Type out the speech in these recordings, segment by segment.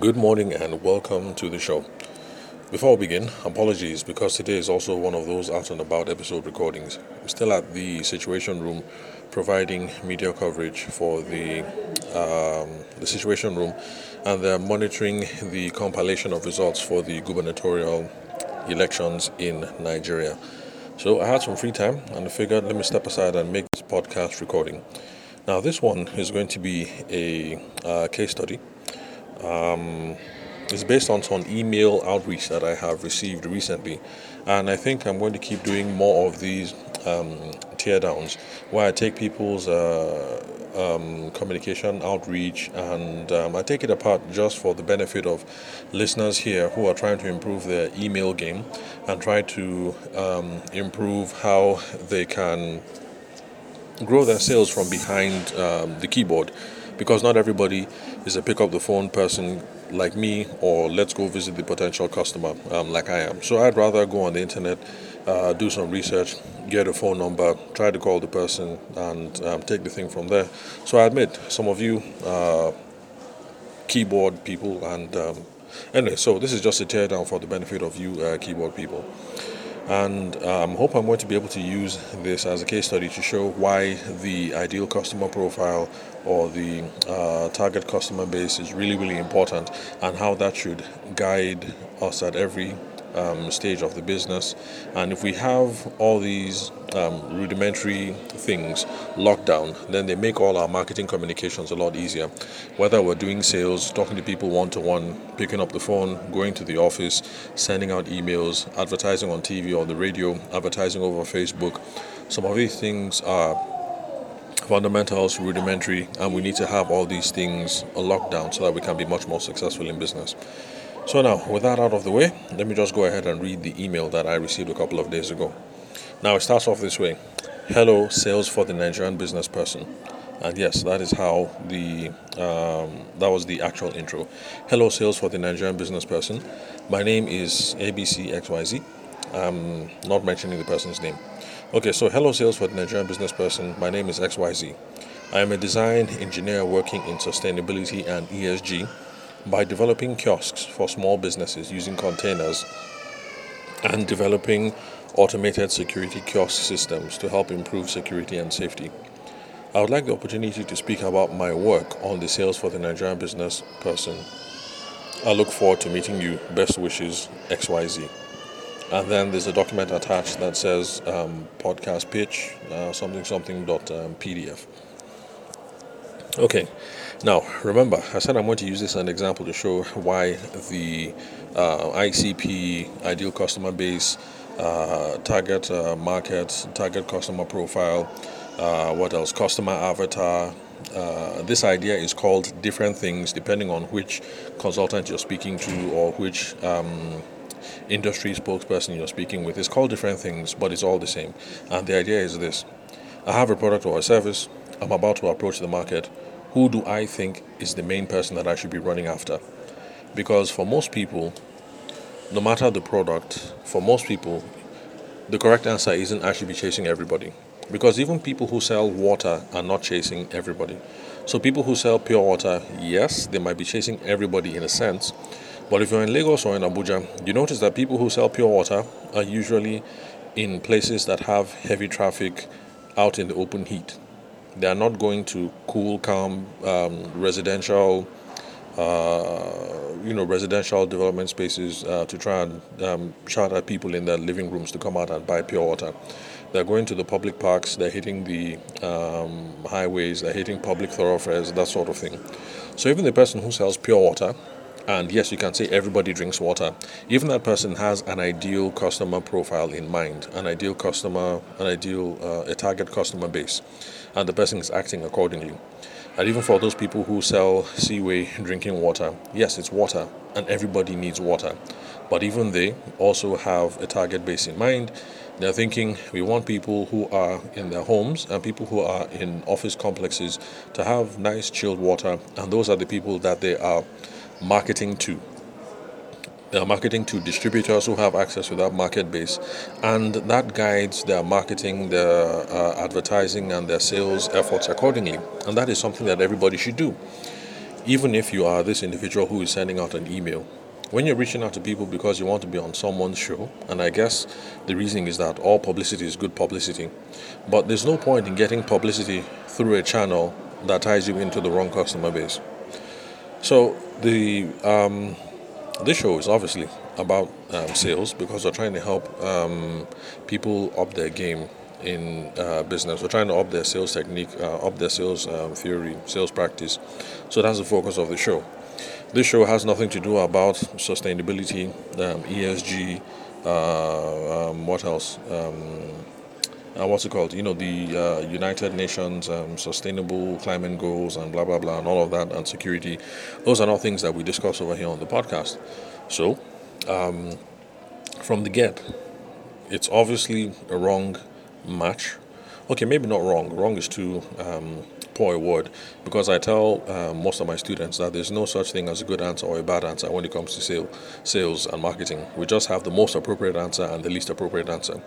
Good morning and welcome to the show. Before we begin, apologies because today is also one of those out and about episode recordings. I'm still at the Situation Room providing media coverage for the, um, the Situation Room and they're monitoring the compilation of results for the gubernatorial elections in Nigeria. So I had some free time and I figured let me step aside and make this podcast recording. Now, this one is going to be a uh, case study um, it's based on some email outreach that I have received recently, and I think I'm going to keep doing more of these um, teardowns where I take people's uh, um, communication outreach and um, I take it apart just for the benefit of listeners here who are trying to improve their email game and try to um, improve how they can grow their sales from behind um, the keyboard because not everybody is a pick up the phone person like me or let's go visit the potential customer um, like I am. So I'd rather go on the internet, uh, do some research, get a phone number, try to call the person, and um, take the thing from there. So I admit, some of you uh, keyboard people, and um, anyway, so this is just a teardown for the benefit of you uh, keyboard people. And I um, hope I'm going to be able to use this as a case study to show why the ideal customer profile or the uh, target customer base is really, really important and how that should guide us at every um, stage of the business. And if we have all these um, rudimentary things locked down, then they make all our marketing communications a lot easier. Whether we're doing sales, talking to people one to one, picking up the phone, going to the office, sending out emails, advertising on TV or the radio, advertising over Facebook, some of these things are fundamentals, rudimentary, and we need to have all these things locked down so that we can be much more successful in business. So, now with that out of the way, let me just go ahead and read the email that I received a couple of days ago. Now, it starts off this way Hello, sales for the Nigerian business person. And yes, that is how the um, that was the actual intro. Hello, sales for the Nigerian business person. My name is ABCXYZ. I'm not mentioning the person's name. Okay, so hello, sales for the Nigerian business person. My name is XYZ. I am a design engineer working in sustainability and ESG by developing kiosks for small businesses using containers and developing automated security kiosk systems to help improve security and safety. I would like the opportunity to speak about my work on the sales for the Nigerian business person. I look forward to meeting you. Best wishes, XYZ. And then there's a document attached that says um, podcast pitch, uh, something something dot um, PDF. Okay, now remember, I said I'm going to use this as an example to show why the uh, ICP, ideal customer base, uh, target uh, market, target customer profile, uh, what else, customer avatar. Uh, this idea is called different things depending on which consultant you're speaking to or which um, industry spokesperson you're speaking with. It's called different things, but it's all the same. And the idea is this I have a product or a service, I'm about to approach the market who do I think is the main person that I should be running after? Because for most people, no matter the product, for most people, the correct answer isn't actually be chasing everybody. Because even people who sell water are not chasing everybody. So people who sell pure water, yes, they might be chasing everybody in a sense. But if you're in Lagos or in Abuja, you notice that people who sell pure water are usually in places that have heavy traffic out in the open heat. They are not going to cool, calm um, residential, uh, you know, residential development spaces uh, to try and um, shout people in their living rooms to come out and buy pure water. They're going to the public parks. They're hitting the um, highways. They're hitting public thoroughfares. That sort of thing. So even the person who sells pure water and yes, you can say everybody drinks water. Even that person has an ideal customer profile in mind, an ideal customer, an ideal, uh, a target customer base, and the person is acting accordingly. And even for those people who sell Cway drinking water, yes, it's water, and everybody needs water. But even they also have a target base in mind. They're thinking we want people who are in their homes and people who are in office complexes to have nice chilled water, and those are the people that they are marketing to. They are marketing to distributors who have access to that market base, and that guides their marketing, their uh, advertising, and their sales efforts accordingly. And that is something that everybody should do. even if you are this individual who is sending out an email, when you're reaching out to people because you want to be on someone's show, and I guess the reason is that all publicity is good publicity, but there's no point in getting publicity through a channel that ties you into the wrong customer base. So the um, this show is obviously about um, sales because we're trying to help um, people up their game in uh, business. We're trying to up their sales technique, uh, up their sales um, theory, sales practice. So that's the focus of the show. This show has nothing to do about sustainability, um, ESG, uh, um, what else? Uh, what's it called? You know, the uh, United Nations um, Sustainable Climate Goals and blah blah blah and all of that and security. Those are not things that we discuss over here on the podcast. So, um, from the get, it's obviously a wrong match. Okay, maybe not wrong. Wrong is too um, poor word because I tell um, most of my students that there's no such thing as a good answer or a bad answer when it comes to sale, sales and marketing. We just have the most appropriate answer and the least appropriate answer.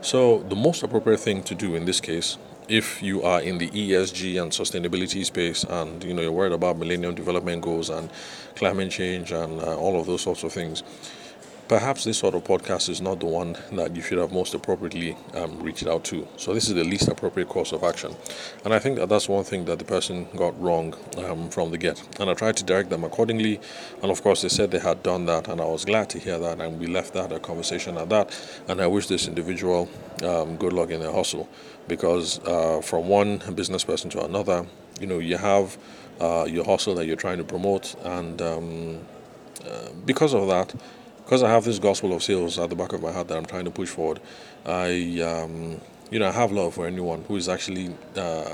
So, the most appropriate thing to do in this case if you are in the ESG and sustainability space and you know you're worried about millennium development goals and climate change and uh, all of those sorts of things perhaps this sort of podcast is not the one that you should have most appropriately um, reached out to. So this is the least appropriate course of action, and I think that that's one thing that the person got wrong um, from the get. And I tried to direct them accordingly, and of course they said they had done that, and I was glad to hear that, and we left that a conversation at that. And I wish this individual um, good luck in their hustle, because uh, from one business person to another, you know, you have uh, your hustle that you're trying to promote, and um, uh, because of that because I have this gospel of sales at the back of my heart that I'm trying to push forward, I, um, you know, I have love for anyone who is actually uh,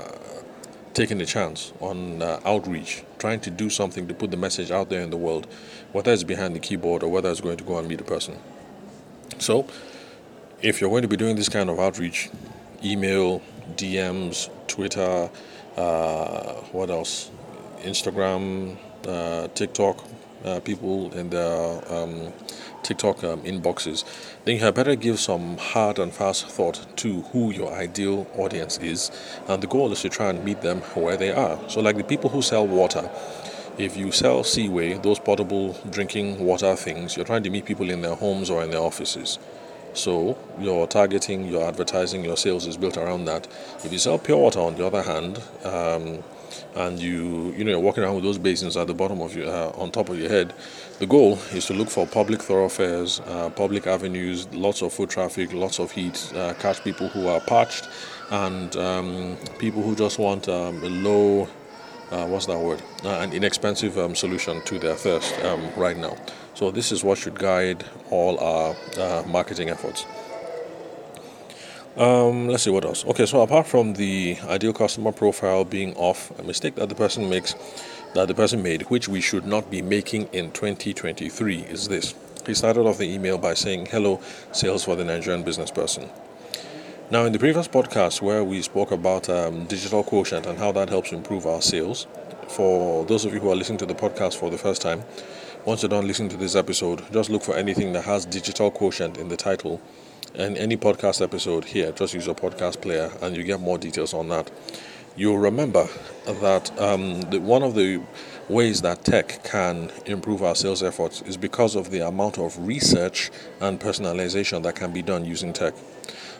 taking a chance on uh, outreach, trying to do something to put the message out there in the world, whether it's behind the keyboard or whether it's going to go and meet a person. So, if you're going to be doing this kind of outreach, email, DMs, Twitter, uh, what else? Instagram, TikTok, uh, people in their um, TikTok um, inboxes, then you had better give some hard and fast thought to who your ideal audience is. And the goal is to try and meet them where they are. So, like the people who sell water, if you sell Cway, those portable drinking water things, you're trying to meet people in their homes or in their offices. So your targeting, your advertising, your sales is built around that. If you sell pure water, on the other hand, um, and you you know you're walking around with those basins at the bottom of your uh, on top of your head, the goal is to look for public thoroughfares, uh, public avenues, lots of foot traffic, lots of heat, uh, catch people who are parched, and um, people who just want um, a low. Uh, what's that word? Uh, an inexpensive um, solution to their thirst um, right now. So this is what should guide all our uh, marketing efforts. Um, let's see what else. Okay, so apart from the ideal customer profile being off, a mistake that the person makes, that the person made, which we should not be making in 2023, is this. He started off the email by saying, "Hello, sales for the Nigerian business person." Now, in the previous podcast where we spoke about um, digital quotient and how that helps improve our sales, for those of you who are listening to the podcast for the first time, once you're done listening to this episode, just look for anything that has digital quotient in the title. And any podcast episode here, just use your podcast player and you get more details on that. You'll remember that um, one of the ways that tech can improve our sales efforts is because of the amount of research and personalization that can be done using tech.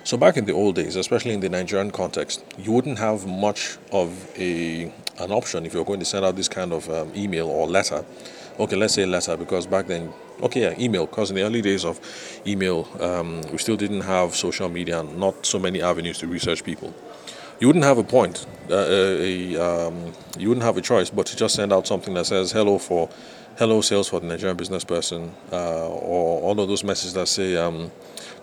So back in the old days, especially in the Nigerian context, you wouldn't have much of a an option if you're going to send out this kind of um, email or letter okay, let's say letter because back then, okay, yeah, email, because in the early days of email, um, we still didn't have social media and not so many avenues to research people. You wouldn't have a point, uh, a, um, you wouldn't have a choice but to just send out something that says hello for, hello sales for the Nigerian business person, uh, or all of those messages that say um,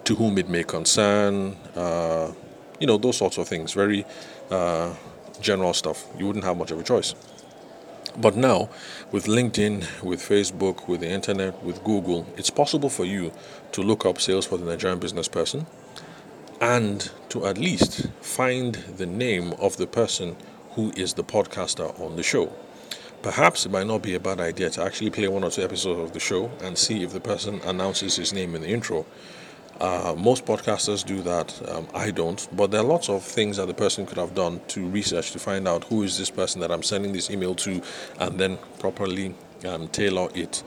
to whom it may concern, uh, you know, those sorts of things, very uh, general stuff. You wouldn't have much of a choice. But now, with LinkedIn, with Facebook, with the internet, with Google, it's possible for you to look up sales for the Nigerian business person and to at least find the name of the person who is the podcaster on the show. Perhaps it might not be a bad idea to actually play one or two episodes of the show and see if the person announces his name in the intro. Uh, most podcasters do that. Um, I don't. But there are lots of things that the person could have done to research to find out who is this person that I'm sending this email to, and then properly um, tailor it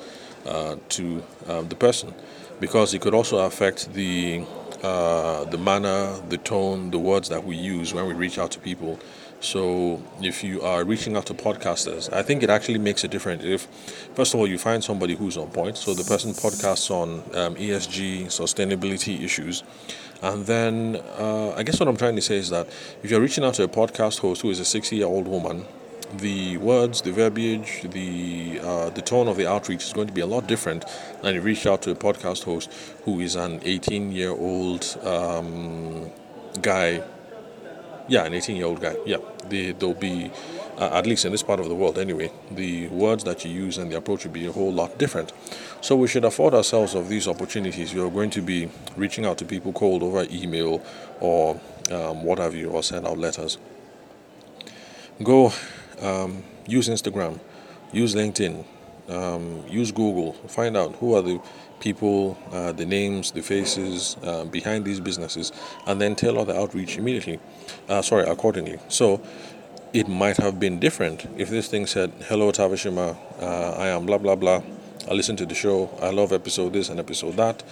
uh, to um, the person, because it could also affect the uh, the manner, the tone, the words that we use when we reach out to people. So if you are reaching out to podcasters, I think it actually makes a difference if, first of all, you find somebody who's on point. So the person podcasts on um, ESG, sustainability issues. And then uh, I guess what I'm trying to say is that if you're reaching out to a podcast host who is a 60 year old woman, the words, the verbiage, the uh, the tone of the outreach is going to be a lot different than you reach out to a podcast host who is an 18 year old um, guy yeah, an 18 year old guy. Yeah, they, they'll be, uh, at least in this part of the world anyway, the words that you use and the approach will be a whole lot different. So we should afford ourselves of these opportunities. You're going to be reaching out to people cold over email or um, what have you, or send out letters. Go um, use Instagram, use LinkedIn, um, use Google, find out who are the people, uh, the names, the faces uh, behind these businesses, and then tailor the outreach immediately. Uh, sorry, accordingly. So it might have been different if this thing said, "Hello, Tavishima. Uh, I am blah blah blah. I listen to the show. I love episode this and episode that.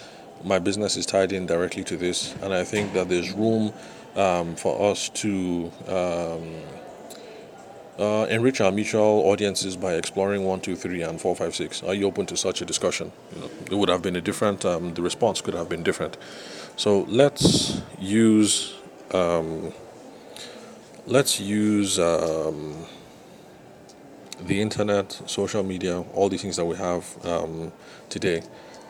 My business is tied in directly to this, and I think that there's room um, for us to." Um, uh, enrich our mutual audiences by exploring one, two, three, and four, five, six. Are you open to such a discussion? You know, it would have been a different. Um, the response could have been different. So let's use. Um, let's use um, the internet, social media, all these things that we have um, today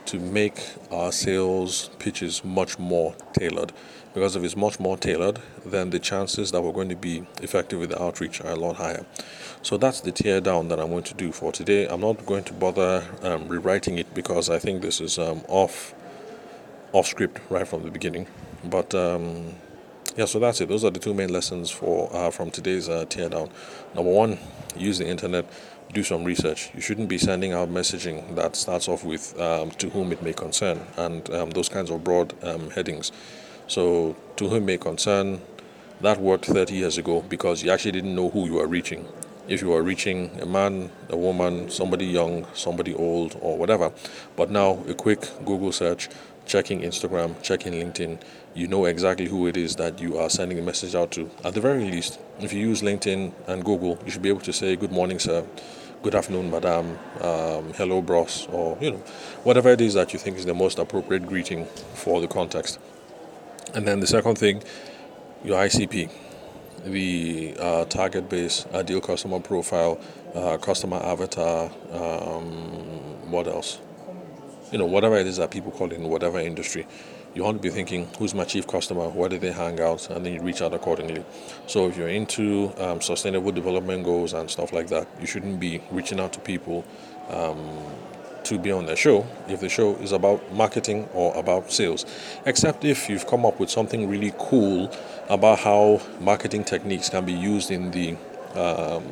to make our sales pitches much more tailored because if it's much more tailored, then the chances that we're going to be effective with the outreach are a lot higher. So that's the tear down that I'm going to do for today. I'm not going to bother um, rewriting it because I think this is um, off off script right from the beginning. But um, yeah, so that's it. Those are the two main lessons for uh, from today's uh, tear down. Number one, use the internet. Do some research. You shouldn't be sending out messaging that starts off with um, "to whom it may concern" and um, those kinds of broad um, headings so, to whom it may concern, that worked 30 years ago because you actually didn't know who you were reaching. If you were reaching a man, a woman, somebody young, somebody old, or whatever. But now, a quick Google search, checking Instagram, checking LinkedIn, you know exactly who it is that you are sending a message out to. At the very least, if you use LinkedIn and Google, you should be able to say, Good morning, sir. Good afternoon, madam. Um, hello, bros. Or, you know, whatever it is that you think is the most appropriate greeting for the context. And then the second thing, your ICP, the uh, target base, ideal customer profile, uh, customer avatar, um, what else? You know, whatever it is that people call in whatever industry, you want to be thinking, who's my chief customer? Where do they hang out? And then you reach out accordingly. So if you're into um, sustainable development goals and stuff like that, you shouldn't be reaching out to people um, to be on their show if the show is about marketing or about sales, except if you've come up with something really cool about how marketing techniques can be used in the um,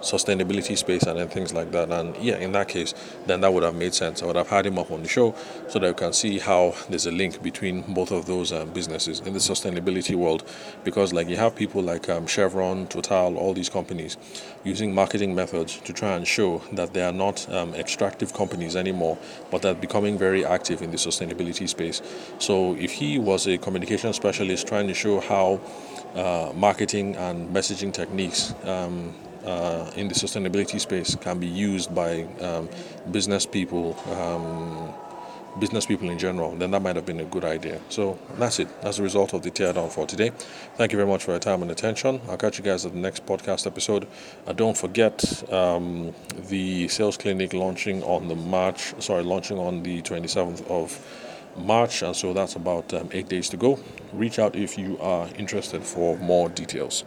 sustainability space and then things like that. And yeah, in that case, then that would have made sense. I would have had him up on the show so that you can see how there's a link between both of those um, businesses in the sustainability world. Because like you have people like um, Chevron, Total, all these companies using marketing methods to try and show that they are not um, extractive companies anymore, but they're becoming very active in the sustainability space. So if he was a communication specialist trying to show how uh, marketing and messaging techniques um, uh, in the sustainability space can be used by um, business people, um, business people in general, then that might have been a good idea. So that's it. That's the result of the teardown for today. Thank you very much for your time and attention. I'll catch you guys at the next podcast episode. Uh, don't forget um, the sales clinic launching on the March, sorry, launching on the 27th of March, and so that's about um, eight days to go. Reach out if you are interested for more details.